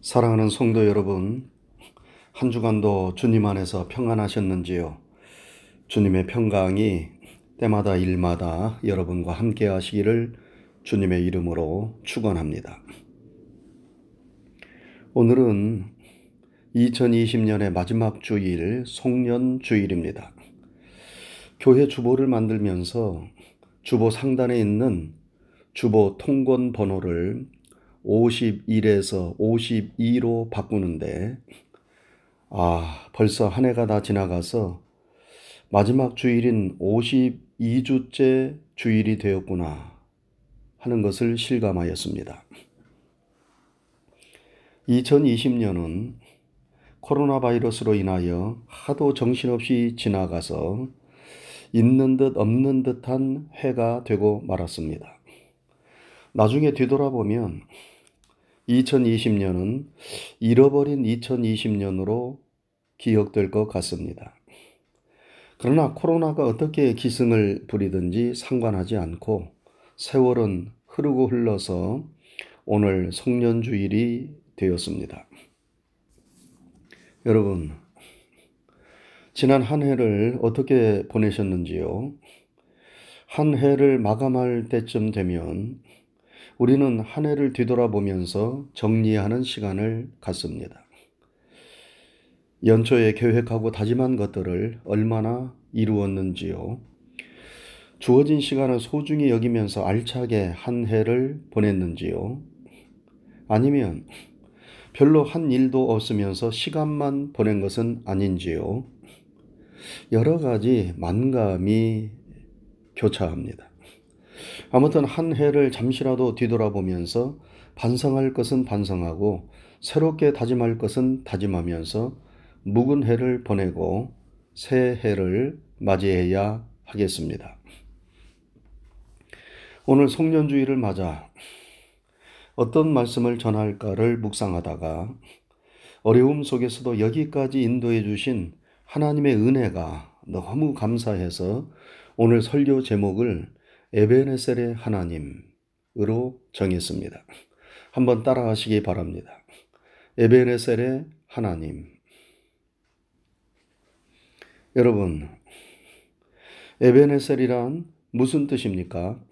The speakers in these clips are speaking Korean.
사랑하는 성도 여러분, 한 주간도 주님 안에서 평안하셨는지요? 주님의 평강이 때마다 일마다 여러분과 함께 하시기를 주님의 이름으로 축원합니다. 오늘은 2020년의 마지막 주일 송년 주일입니다. 교회 주보를 만들면서 주보 상단에 있는 주보 통권 번호를 51에서 52로 바꾸는데, 아, 벌써 한 해가 다 지나가서 마지막 주일인 52주째 주일이 되었구나 하는 것을 실감하였습니다. 2020년은 코로나 바이러스로 인하여 하도 정신없이 지나가서 있는 듯 없는 듯한 해가 되고 말았습니다. 나중에 뒤돌아보면 2020년은 잃어버린 2020년으로 기억될 것 같습니다. 그러나 코로나가 어떻게 기승을 부리든지 상관하지 않고 세월은 흐르고 흘러서 오늘 성년주일이 되었습니다. 여러분, 지난 한 해를 어떻게 보내셨는지요? 한 해를 마감할 때쯤 되면 우리는 한 해를 뒤돌아보면서 정리하는 시간을 갖습니다. 연초에 계획하고 다짐한 것들을 얼마나 이루었는지요. 주어진 시간을 소중히 여기면서 알차게 한 해를 보냈는지요. 아니면 별로 한 일도 없으면서 시간만 보낸 것은 아닌지요. 여러 가지 만감이 교차합니다. 아무튼 한 해를 잠시라도 뒤돌아보면서 반성할 것은 반성하고 새롭게 다짐할 것은 다짐하면서 묵은 해를 보내고 새 해를 맞이해야 하겠습니다. 오늘 송년주의를 맞아 어떤 말씀을 전할까를 묵상하다가 어려움 속에서도 여기까지 인도해 주신 하나님의 은혜가 너무 감사해서 오늘 설교 제목을 에베네셀의 하나님으로 정했습니다. 한번 따라하시기 바랍니다. 에베네셀의 하나님. 여러분, 에베네셀이란 무슨 뜻입니까?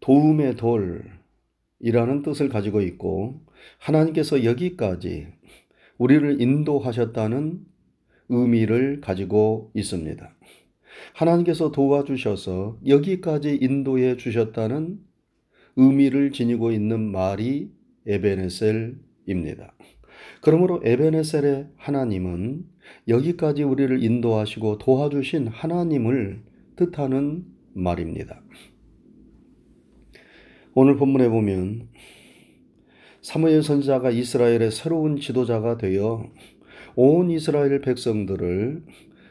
도움의 돌이라는 뜻을 가지고 있고 하나님께서 여기까지 우리를 인도하셨다는 의미를 가지고 있습니다. 하나님께서 도와주셔서 여기까지 인도해 주셨다는 의미를 지니고 있는 말이 에베네셀입니다. 그러므로 에베네셀의 하나님은 여기까지 우리를 인도하시고 도와주신 하나님을 뜻하는 말입니다. 오늘 본문에 보면 사무엘 선지자가 이스라엘의 새로운 지도자가 되어 온 이스라엘 백성들을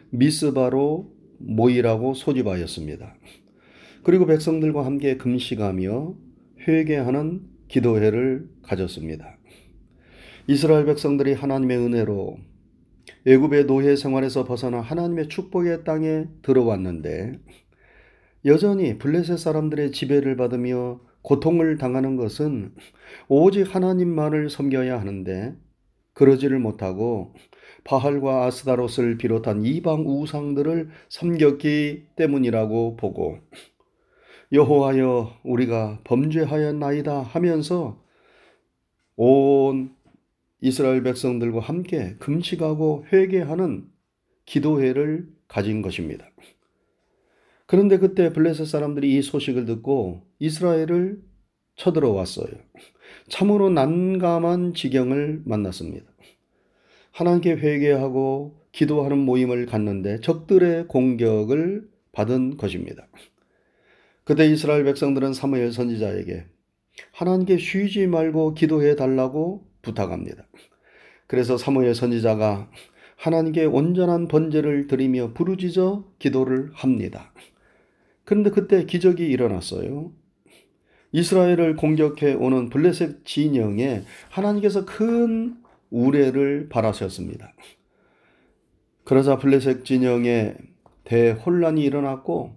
미스바로 모이라고 소집하였습니다. 그리고 백성들과 함께 금식하며 회개하는 기도회를 가졌습니다. 이스라엘 백성들이 하나님의 은혜로 애굽의 노예 생활에서 벗어나 하나님의 축복의 땅에 들어왔는데 여전히 블레셋 사람들의 지배를 받으며 고통을 당하는 것은 오직 하나님만을 섬겨야 하는데 그러지를 못하고 바할과 아스다롯을 비롯한 이방 우상들을 섬겼기 때문이라고 보고 여호와여 우리가 범죄하였나이다 하면서 온 이스라엘 백성들과 함께 금식하고 회개하는 기도회를 가진 것입니다. 그런데 그때 블레셋 사람들이 이 소식을 듣고 이스라엘을 쳐들어왔어요. 참으로 난감한 지경을 만났습니다. 하나님께 회개하고 기도하는 모임을 갖는데 적들의 공격을 받은 것입니다. 그때 이스라엘 백성들은 사무엘 선지자에게 하나님께 쉬지 말고 기도해 달라고 부탁합니다. 그래서 사무엘 선지자가 하나님께 온전한 번제를 드리며 부르짖어 기도를 합니다. 그런데 그때 기적이 일어났어요. 이스라엘을 공격해 오는 블레셋 진영에 하나님께서 큰 우레를 바라셨습니다. 그러자 블레셋 진영에 대혼란이 일어났고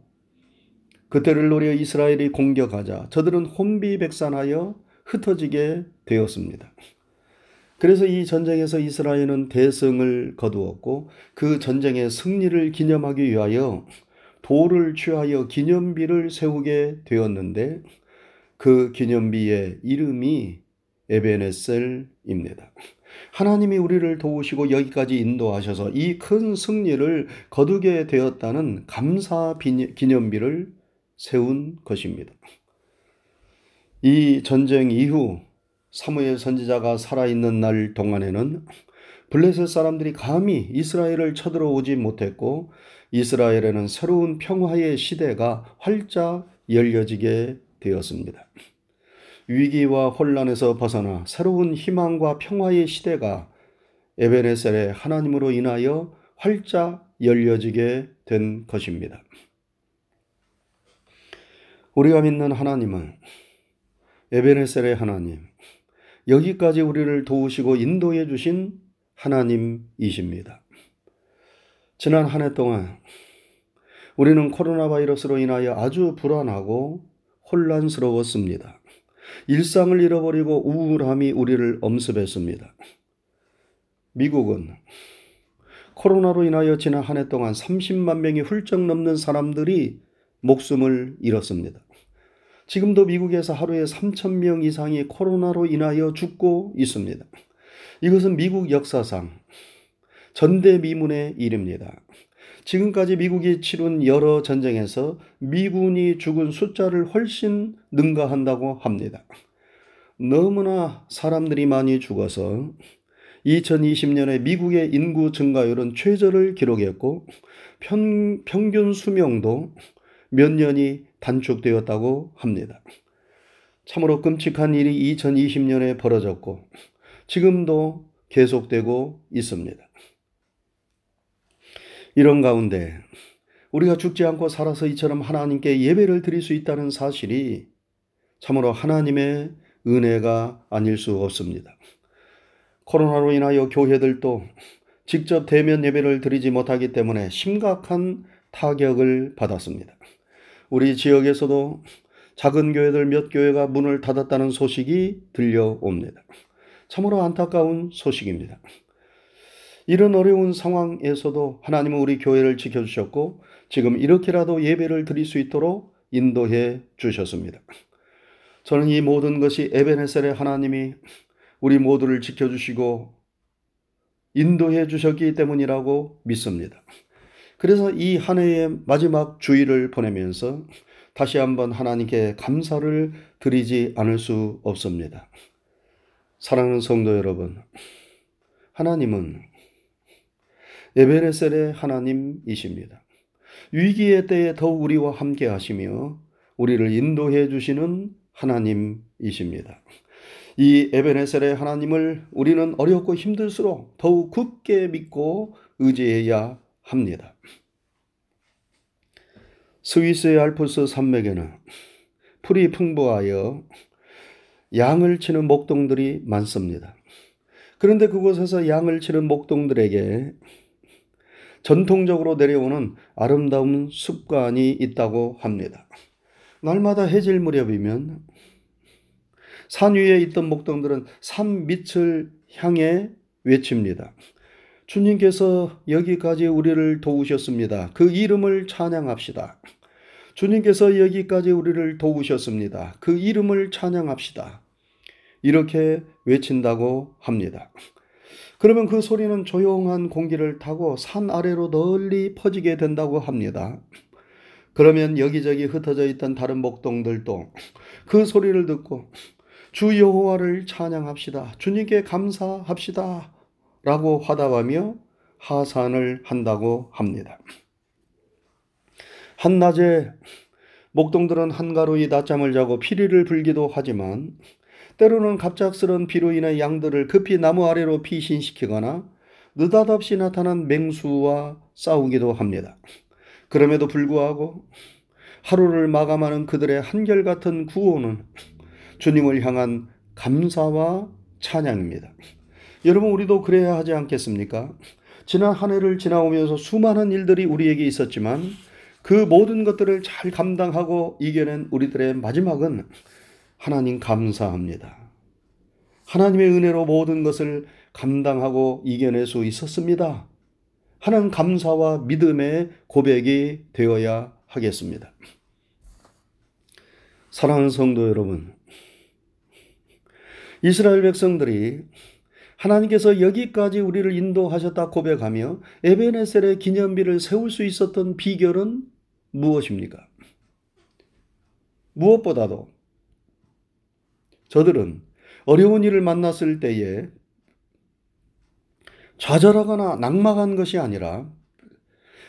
그때를 노려 이스라엘이 공격하자 저들은 혼비백산하여 흩어지게 되었습니다. 그래서 이 전쟁에서 이스라엘은 대승을 거두었고 그 전쟁의 승리를 기념하기 위하여 돌을 취하여 기념비를 세우게 되었는데 그 기념비의 이름이 에베네셀입니다. 하나님이 우리를 도우시고 여기까지 인도하셔서 이 큰 승리를 거두게 되었다는 감사 기념비를 세운 것입니다. 이 전쟁 이후 사무엘 선지자가 살아있는 날 동안에는 블레셋 사람들이 감히 이스라엘을 쳐들어오지 못했고 이스라엘에는 새로운 평화의 시대가 활짝 열려지게 되었습니다. 위기와 혼란에서 벗어나 새로운 희망과 평화의 시대가 에베네셀의 하나님으로 인하여 활짝 열려지게 된 것입니다. 우리가 믿는 하나님은 에베네셀의 하나님, 여기까지 우리를 도우시고 인도해 주신 하나님이십니다. 지난 한 해 동안 우리는 코로나 바이러스로 인하여 아주 불안하고 혼란스러웠습니다. 일상을 잃어버리고 우울함이 우리를 엄습했습니다. 미국은 코로나로 인하여 지난 한 해 동안 30만 명이 훌쩍 넘는 사람들이 목숨을 잃었습니다. 지금도 미국에서 하루에 3천 명 이상이 코로나로 인하여 죽고 있습니다. 이것은 미국 역사상 전대미문의 일입니다. 지금까지 미국이 치룬 여러 전쟁에서 미군이 죽은 숫자를 훨씬 능가한다고 합니다. 너무나 사람들이 많이 죽어서 2020년에 미국의 인구 증가율은 최저를 기록했고 평, 평균 수명도 몇 년이 단축되었다고 합니다. 참으로 끔찍한 일이 2020년에 벌어졌고 지금도 계속되고 있습니다. 이런 가운데 우리가 죽지 않고 살아서 이처럼 하나님께 예배를 드릴 수 있다는 사실이 참으로 하나님의 은혜가 아닐 수 없습니다. 코로나로 인하여 교회들도 직접 대면 예배를 드리지 못하기 때문에 심각한 타격을 받았습니다. 우리 지역에서도 작은 교회들 몇 교회가 문을 닫았다는 소식이 들려옵니다. 참으로 안타까운 소식입니다. 이런 어려운 상황에서도 하나님은 우리 교회를 지켜주셨고 지금 이렇게라도 예배를 드릴 수 있도록 인도해 주셨습니다. 저는 이 모든 것이 에베네셀의 하나님이 우리 모두를 지켜주시고 인도해 주셨기 때문이라고 믿습니다. 그래서 이 한 해의 마지막 주일을 보내면서 다시 한번 하나님께 감사를 드리지 않을 수 없습니다. 사랑하는 성도 여러분, 하나님은 에베레셀의 하나님이십니다. 위기의 때에 더욱 우리와 함께 하시며 우리를 인도해 주시는 하나님이십니다. 이 에베네셀의 하나님을 우리는 어렵고 힘들수록 더욱 굳게 믿고 의지해야 합니다. 스위스의 알프스 산맥에는 풀이 풍부하여 양을 치는 목동들이 많습니다. 그런데 그곳에서 양을 치는 목동들에게 전통적으로 내려오는 아름다운 습관이 있다고 합니다. 날마다 해질 무렵이면 산 위에 있던 목동들은 산 밑을 향해 외칩니다. 주님께서 여기까지 우리를 도우셨습니다. 그 이름을 찬양합시다. 주님께서 여기까지 우리를 도우셨습니다. 그 이름을 찬양합시다. 이렇게 외친다고 합니다. 그러면 그 소리는 조용한 공기를 타고 산 아래로 널리 퍼지게 된다고 합니다. 그러면 여기저기 흩어져 있던 다른 목동들도 그 소리를 듣고 주 여호와를 찬양합시다. 주님께 감사합시다. 라고 화답하며 하산을 한다고 합니다. 한낮에 목동들은 한가로이 낮잠을 자고 피리를 불기도 하지만 때로는 갑작스런 비로 인해 양들을 급히 나무 아래로 피신시키거나 느닷없이 나타난 맹수와 싸우기도 합니다. 그럼에도 불구하고 하루를 마감하는 그들의 한결같은 구호는 주님을 향한 감사와 찬양입니다. 여러분, 우리도 그래야 하지 않겠습니까? 지난 한 해를 지나오면서 수많은 일들이 우리에게 있었지만 그 모든 것들을 잘 감당하고 이겨낸 우리들의 마지막은 하나님 감사합니다. 하나님의 은혜로 모든 것을 감당하고 이겨낼 수 있었습니다. 하는 감사와 믿음의 고백이 되어야 하겠습니다. 사랑하는 성도 여러분, 이스라엘 백성들이 하나님께서 여기까지 우리를 인도하셨다 고백하며 에베네셀의 기념비를 세울 수 있었던 비결은 무엇입니까? 무엇보다도 저들은 어려운 일을 만났을 때에 좌절하거나 낙망한 것이 아니라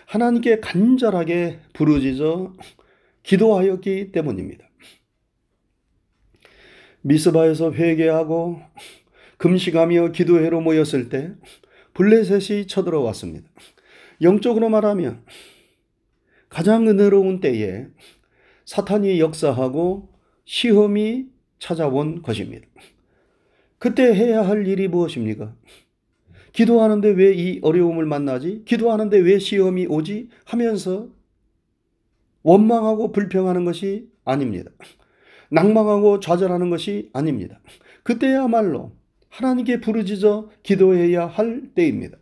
하나님께 간절하게 부르짖어 기도하였기 때문입니다. 미스바에서 회개하고 금식하며 기도회로 모였을 때 블레셋이 쳐들어왔습니다. 영적으로 말하면 가장 은혜로운 때에 사탄이 역사하고 시험이 찾아온 것입니다. 그때 해야 할 일이 무엇입니까? 기도하는데 왜 이 어려움을 만나지? 기도하는데 왜 시험이 오지? 하면서 원망하고 불평하는 것이 아닙니다. 낭망하고 좌절하는 것이 아닙니다. 그때야말로 하나님께 부르짖어 기도해야 할 때입니다.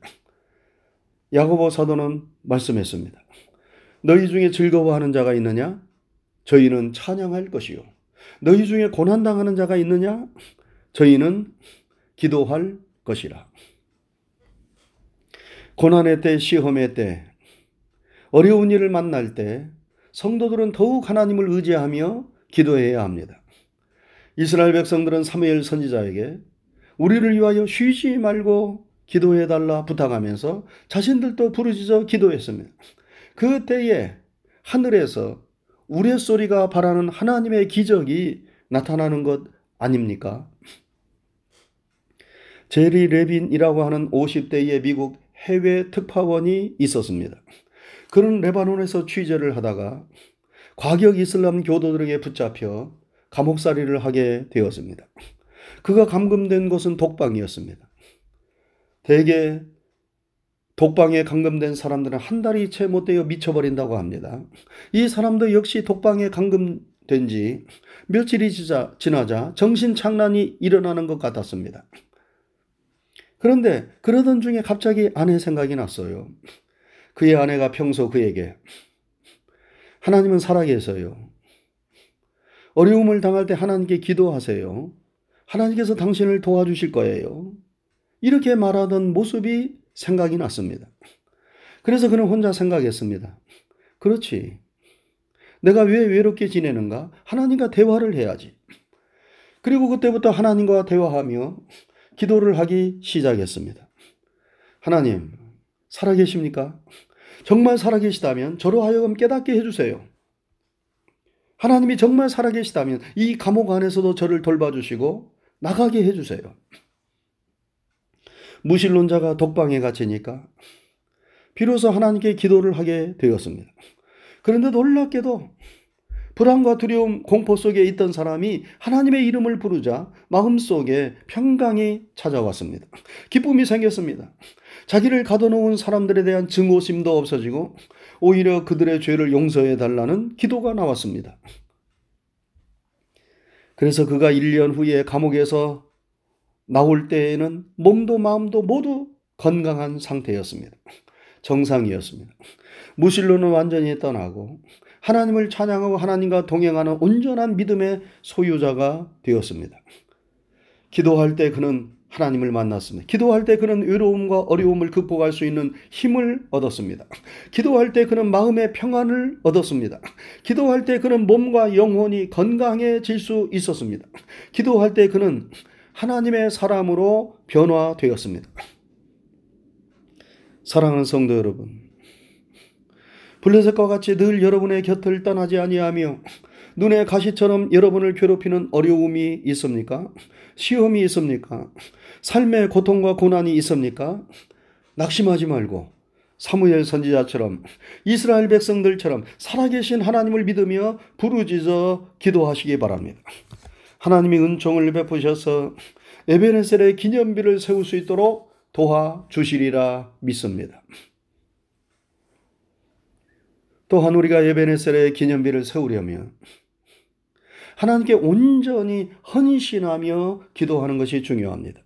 야고보 사도는 말씀했습니다. 너희 중에 즐거워하는 자가 있느냐? 저희는 찬양할 것이요. 너희 중에 고난당하는 자가 있느냐? 저희는 기도할 것이라. 고난의 때, 시험의 때, 어려운 일을 만날 때 성도들은 더욱 하나님을 의지하며 기도해야 합니다. 이스라엘 백성들은 사무엘 선지자에게 우리를 위하여 쉬지 말고 기도해 달라 부탁하면서 자신들도 부르짖어 기도했습니다. 그 때에 하늘에서 우레소리가 바라는 하나님의 기적이 나타나는 것 아닙니까? 제리 레빈이라고 하는 50대의 미국 해외 특파원이 있었습니다. 그는 레바논에서 취재를 하다가 과격 이슬람 교도들에게 붙잡혀 감옥살이를 하게 되었습니다. 그가 감금된 곳은 독방이었습니다. 대개 독방에 감금된 사람들은 한 달이 채 못 되어 미쳐버린다고 합니다. 이 사람도 역시 독방에 감금된 지 며칠이 지나자 정신착란이 일어나는 것 같았습니다. 그런데 그러던 중에 갑자기 아내 생각이 났어요. 그의 아내가 평소 그에게 하나님은 살아계세요. 어려움을 당할 때 하나님께 기도하세요. 하나님께서 당신을 도와주실 거예요. 이렇게 말하던 모습이 생각이 났습니다. 그래서 그는 혼자 생각했습니다. 그렇지. 내가 왜 외롭게 지내는가? 하나님과 대화를 해야지. 그리고 그때부터 하나님과 대화하며 기도를 하기 시작했습니다. 하나님, 살아계십니까? 정말 살아계시다면 저로 하여금 깨닫게 해주세요. 하나님이 정말 살아계시다면 이 감옥 안에서도 저를 돌봐주시고 나가게 해주세요. 무신론자가 독방에 갇히니까 비로소 하나님께 기도를 하게 되었습니다. 그런데 놀랍게도 불안과 두려움, 공포 속에 있던 사람이 하나님의 이름을 부르자 마음속에 평강이 찾아왔습니다. 기쁨이 생겼습니다. 자기를 가둬놓은 사람들에 대한 증오심도 없어지고 오히려 그들의 죄를 용서해 달라는 기도가 나왔습니다. 그래서 그가 1년 후에 감옥에서 나올 때에는 몸도 마음도 모두 건강한 상태였습니다. 정상이었습니다. 무실로는 완전히 떠나고 하나님을 찬양하고 하나님과 동행하는 온전한 믿음의 소유자가 되었습니다. 기도할 때 그는 하나님을 만났습니다. 기도할 때 그는 외로움과 어려움을 극복할 수 있는 힘을 얻었습니다. 기도할 때 그는 마음의 평안을 얻었습니다. 기도할 때 그는 몸과 영혼이 건강해질 수 있었습니다. 기도할 때 그는 하나님의 사람으로 변화되었습니다. 사랑하는 성도 여러분, 블레셋과 같이 늘 여러분의 곁을 떠나지 아니하며 눈의 가시처럼 여러분을 괴롭히는 어려움이 있습니까? 시험이 있습니까? 삶의 고통과 고난이 있습니까? 낙심하지 말고 사무엘 선지자처럼 이스라엘 백성들처럼 살아계신 하나님을 믿으며 부르짖어 기도하시기 바랍니다. 하나님이 은총을 베푸셔서 에베네셀의 기념비를 세울 수 있도록 도와주시리라 믿습니다. 또한 우리가 에베네셀의 기념비를 세우려면 하나님께 온전히 헌신하며 기도하는 것이 중요합니다.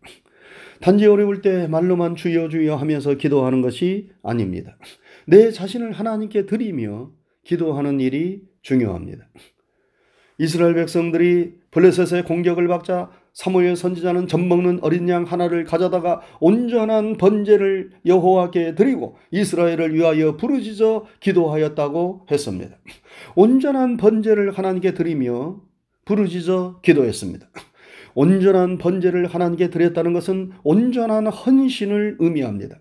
단지 어려울 때 말로만 주여 주여 하면서 기도하는 것이 아닙니다. 내 자신을 하나님께 드리며 기도하는 일이 중요합니다. 이스라엘 백성들이 블레셋의 공격을 받자 사무엘 선지자는 젖먹는 어린 양 하나를 가져다가 온전한 번제를 여호와께 드리고 이스라엘을 위하여 부르짖어 기도하였다고 했습니다. 온전한 번제를 하나님께 드리며 부르짖어 기도했습니다. 온전한 번제를 하나님께 드렸다는 것은 온전한 헌신을 의미합니다.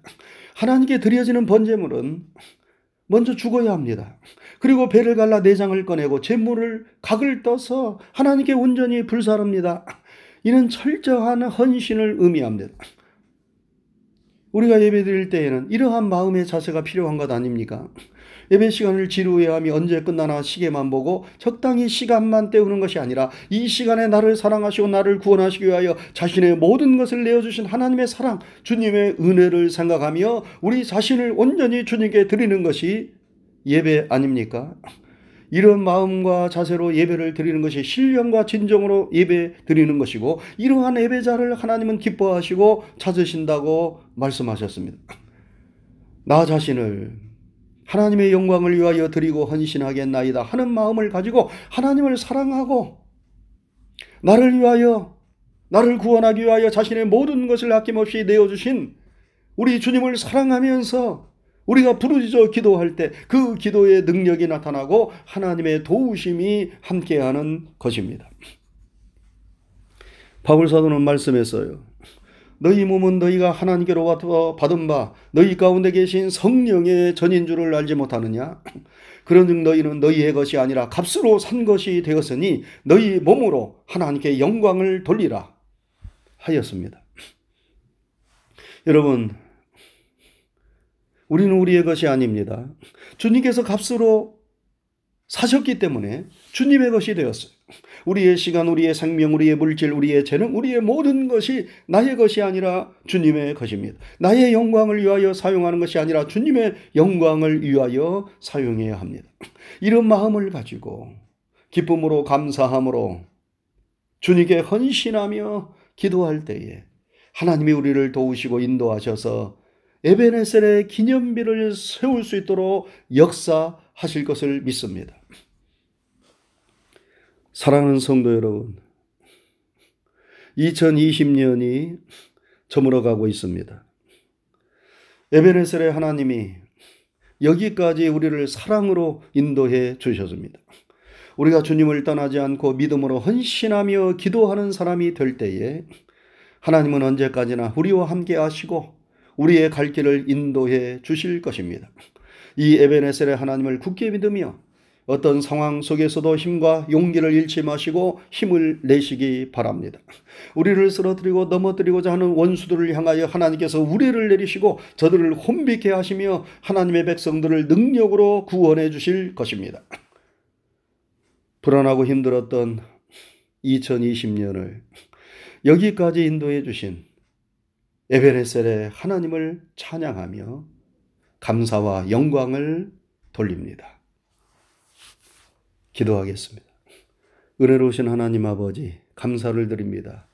하나님께 드려지는 번제물은 먼저 죽어야 합니다. 그리고 배를 갈라 내장을 꺼내고 재물을 각을 떠서 하나님께 온전히 불사릅니다. 이는 철저한 헌신을 의미합니다. 우리가 예배 드릴 때에는 이러한 마음의 자세가 필요한 것 아닙니까? 예배 시간을 지루해하며 언제 끝나나 시계만 보고 적당히 시간만 때우는 것이 아니라 이 시간에 나를 사랑하시고 나를 구원하시기 위하여 자신의 모든 것을 내어주신 하나님의 사랑, 주님의 은혜를 생각하며 우리 자신을 온전히 주님께 드리는 것이 예배 아닙니까? 이런 마음과 자세로 예배를 드리는 것이 신령과 진정으로 예배 드리는 것이고 이러한 예배자를 하나님은 기뻐하시고 찾으신다고 말씀하셨습니다. 나 자신을 하나님의 영광을 위하여 드리고 헌신하겠나이다 하는 마음을 가지고 하나님을 사랑하고 나를 위하여 나를 구원하기 위하여 자신의 모든 것을 아낌없이 내어주신 우리 주님을 사랑하면서 우리가 부르짖어 기도할 때 그 기도의 능력이 나타나고 하나님의 도우심이 함께하는 것입니다. 바울 사도는 말씀했어요. 너희 몸은 너희가 하나님께로부터 받은 바 너희 가운데 계신 성령의 전인 줄을 알지 못하느냐? 그런즉 너희는 너희의 것이 아니라 값으로 산 것이 되었으니 너희 몸으로 하나님께 영광을 돌리라 하였습니다. 여러분 우리는 우리의 것이 아닙니다. 주님께서 값으로 사셨기 때문에 주님의 것이 되었어요. 우리의 시간, 우리의 생명, 우리의 물질, 우리의 재능, 우리의 모든 것이 나의 것이 아니라 주님의 것입니다. 나의 영광을 위하여 사용하는 것이 아니라 주님의 영광을 위하여 사용해야 합니다. 이런 마음을 가지고 기쁨으로 감사함으로 주님께 헌신하며 기도할 때에 하나님이 우리를 도우시고 인도하셔서 에베네셀의 기념비를 세울 수 있도록 역사하실 것을 믿습니다. 사랑하는 성도 여러분, 2020년이 저물어가고 있습니다. 에베네셀의 하나님이 여기까지 우리를 사랑으로 인도해 주셨습니다. 우리가 주님을 떠나지 않고 믿음으로 헌신하며 기도하는 사람이 될 때에 하나님은 언제까지나 우리와 함께 하시고 우리의 갈 길을 인도해 주실 것입니다. 이 에베네셀의 하나님을 굳게 믿으며 어떤 상황 속에서도 힘과 용기를 잃지 마시고 힘을 내시기 바랍니다. 우리를 쓰러뜨리고 넘어뜨리고자 하는 원수들을 향하여 하나님께서 우리를 내리시고 저들을 혼비케 하시며 하나님의 백성들을 능력으로 구원해 주실 것입니다. 불안하고 힘들었던 2020년을 여기까지 인도해 주신 에베레셀의 하나님을 찬양하며 감사와 영광을 돌립니다. 기도하겠습니다. 은혜로우신 하나님 아버지, 감사를 드립니다.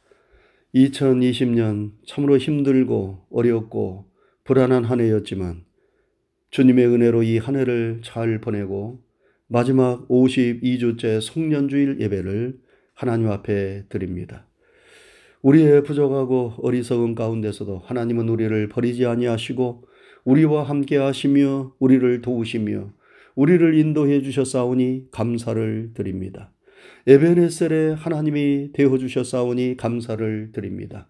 2020년 참으로 힘들고 어렵고 불안한 한 해였지만 주님의 은혜로 이 한 해를 잘 보내고 마지막 52주째 송년주일 예배를 하나님 앞에 드립니다. 우리의 부족하고 어리석은 가운데서도 하나님은 우리를 버리지 아니하시고 우리와 함께 하시며 우리를 도우시며 우리를 인도해 주셨사오니 감사를 드립니다. 에베네셀에 하나님이 되어 주셨사오니 감사를 드립니다.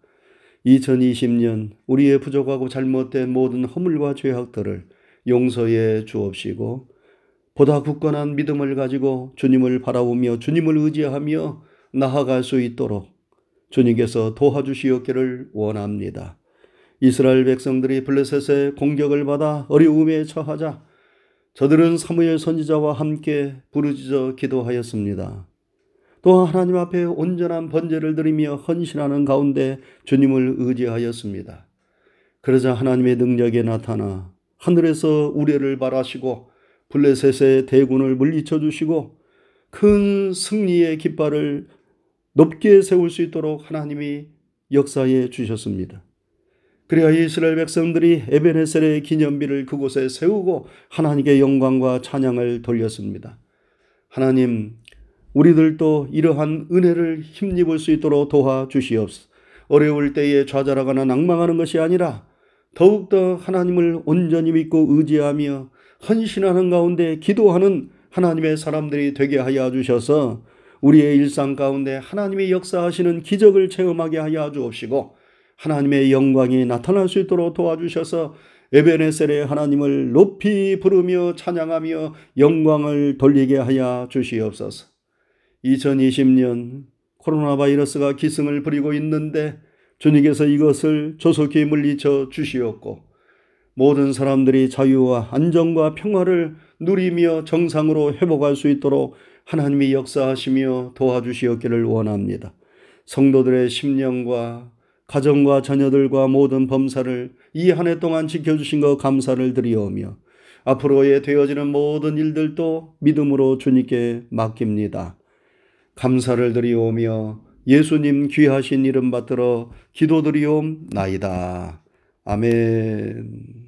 2020년 우리의 부족하고 잘못된 모든 허물과 죄악들을 용서해 주옵시고 보다 굳건한 믿음을 가지고 주님을 바라보며 주님을 의지하며 나아갈 수 있도록 주님께서 도와주시옵기를 원합니다. 이스라엘 백성들이 블레셋의 공격을 받아 어려움에 처하자 저들은 사무엘 선지자와 함께 부르짖어 기도하였습니다. 또 하나님 앞에 온전한 번제를 드리며 헌신하는 가운데 주님을 의지하였습니다. 그러자 하나님의 능력에 나타나 하늘에서 우레를 바라시고 블레셋의 대군을 물리쳐 주시고 큰 승리의 깃발을 높게 세울 수 있도록 하나님이 역사해 주셨습니다. 그래야 이스라엘 백성들이 에베네셀의 기념비를 그곳에 세우고 하나님께 영광과 찬양을 돌렸습니다. 하나님, 우리들도 이러한 은혜를 힘입을 수 있도록 도와주시옵소서. 어려울 때에 좌절하거나 낭망하는 것이 아니라 더욱더 하나님을 온전히 믿고 의지하며 헌신하는 가운데 기도하는 하나님의 사람들이 되게 하여 주셔서 우리의 일상 가운데 하나님의 역사하시는 기적을 체험하게 하여 주옵시고 하나님의 영광이 나타날 수 있도록 도와주셔서 에베네셀의 하나님을 높이 부르며 찬양하며 영광을 돌리게 하여 주시옵소서. 2020년 코로나 바이러스가 기승을 부리고 있는데 주님께서 이것을 조속히 물리쳐 주시옵고 모든 사람들이 자유와 안정과 평화를 누리며 정상으로 회복할 수 있도록 하나님이 역사하시며 도와주시었기를 원합니다. 성도들의 심령과 가정과 자녀들과 모든 범사를 이 한 해 동안 지켜주신 것 감사를 드리오며 앞으로의 되어지는 모든 일들도 믿음으로 주님께 맡깁니다. 감사를 드리오며 예수님 귀하신 이름 받들어 기도드리옵나이다. 아멘.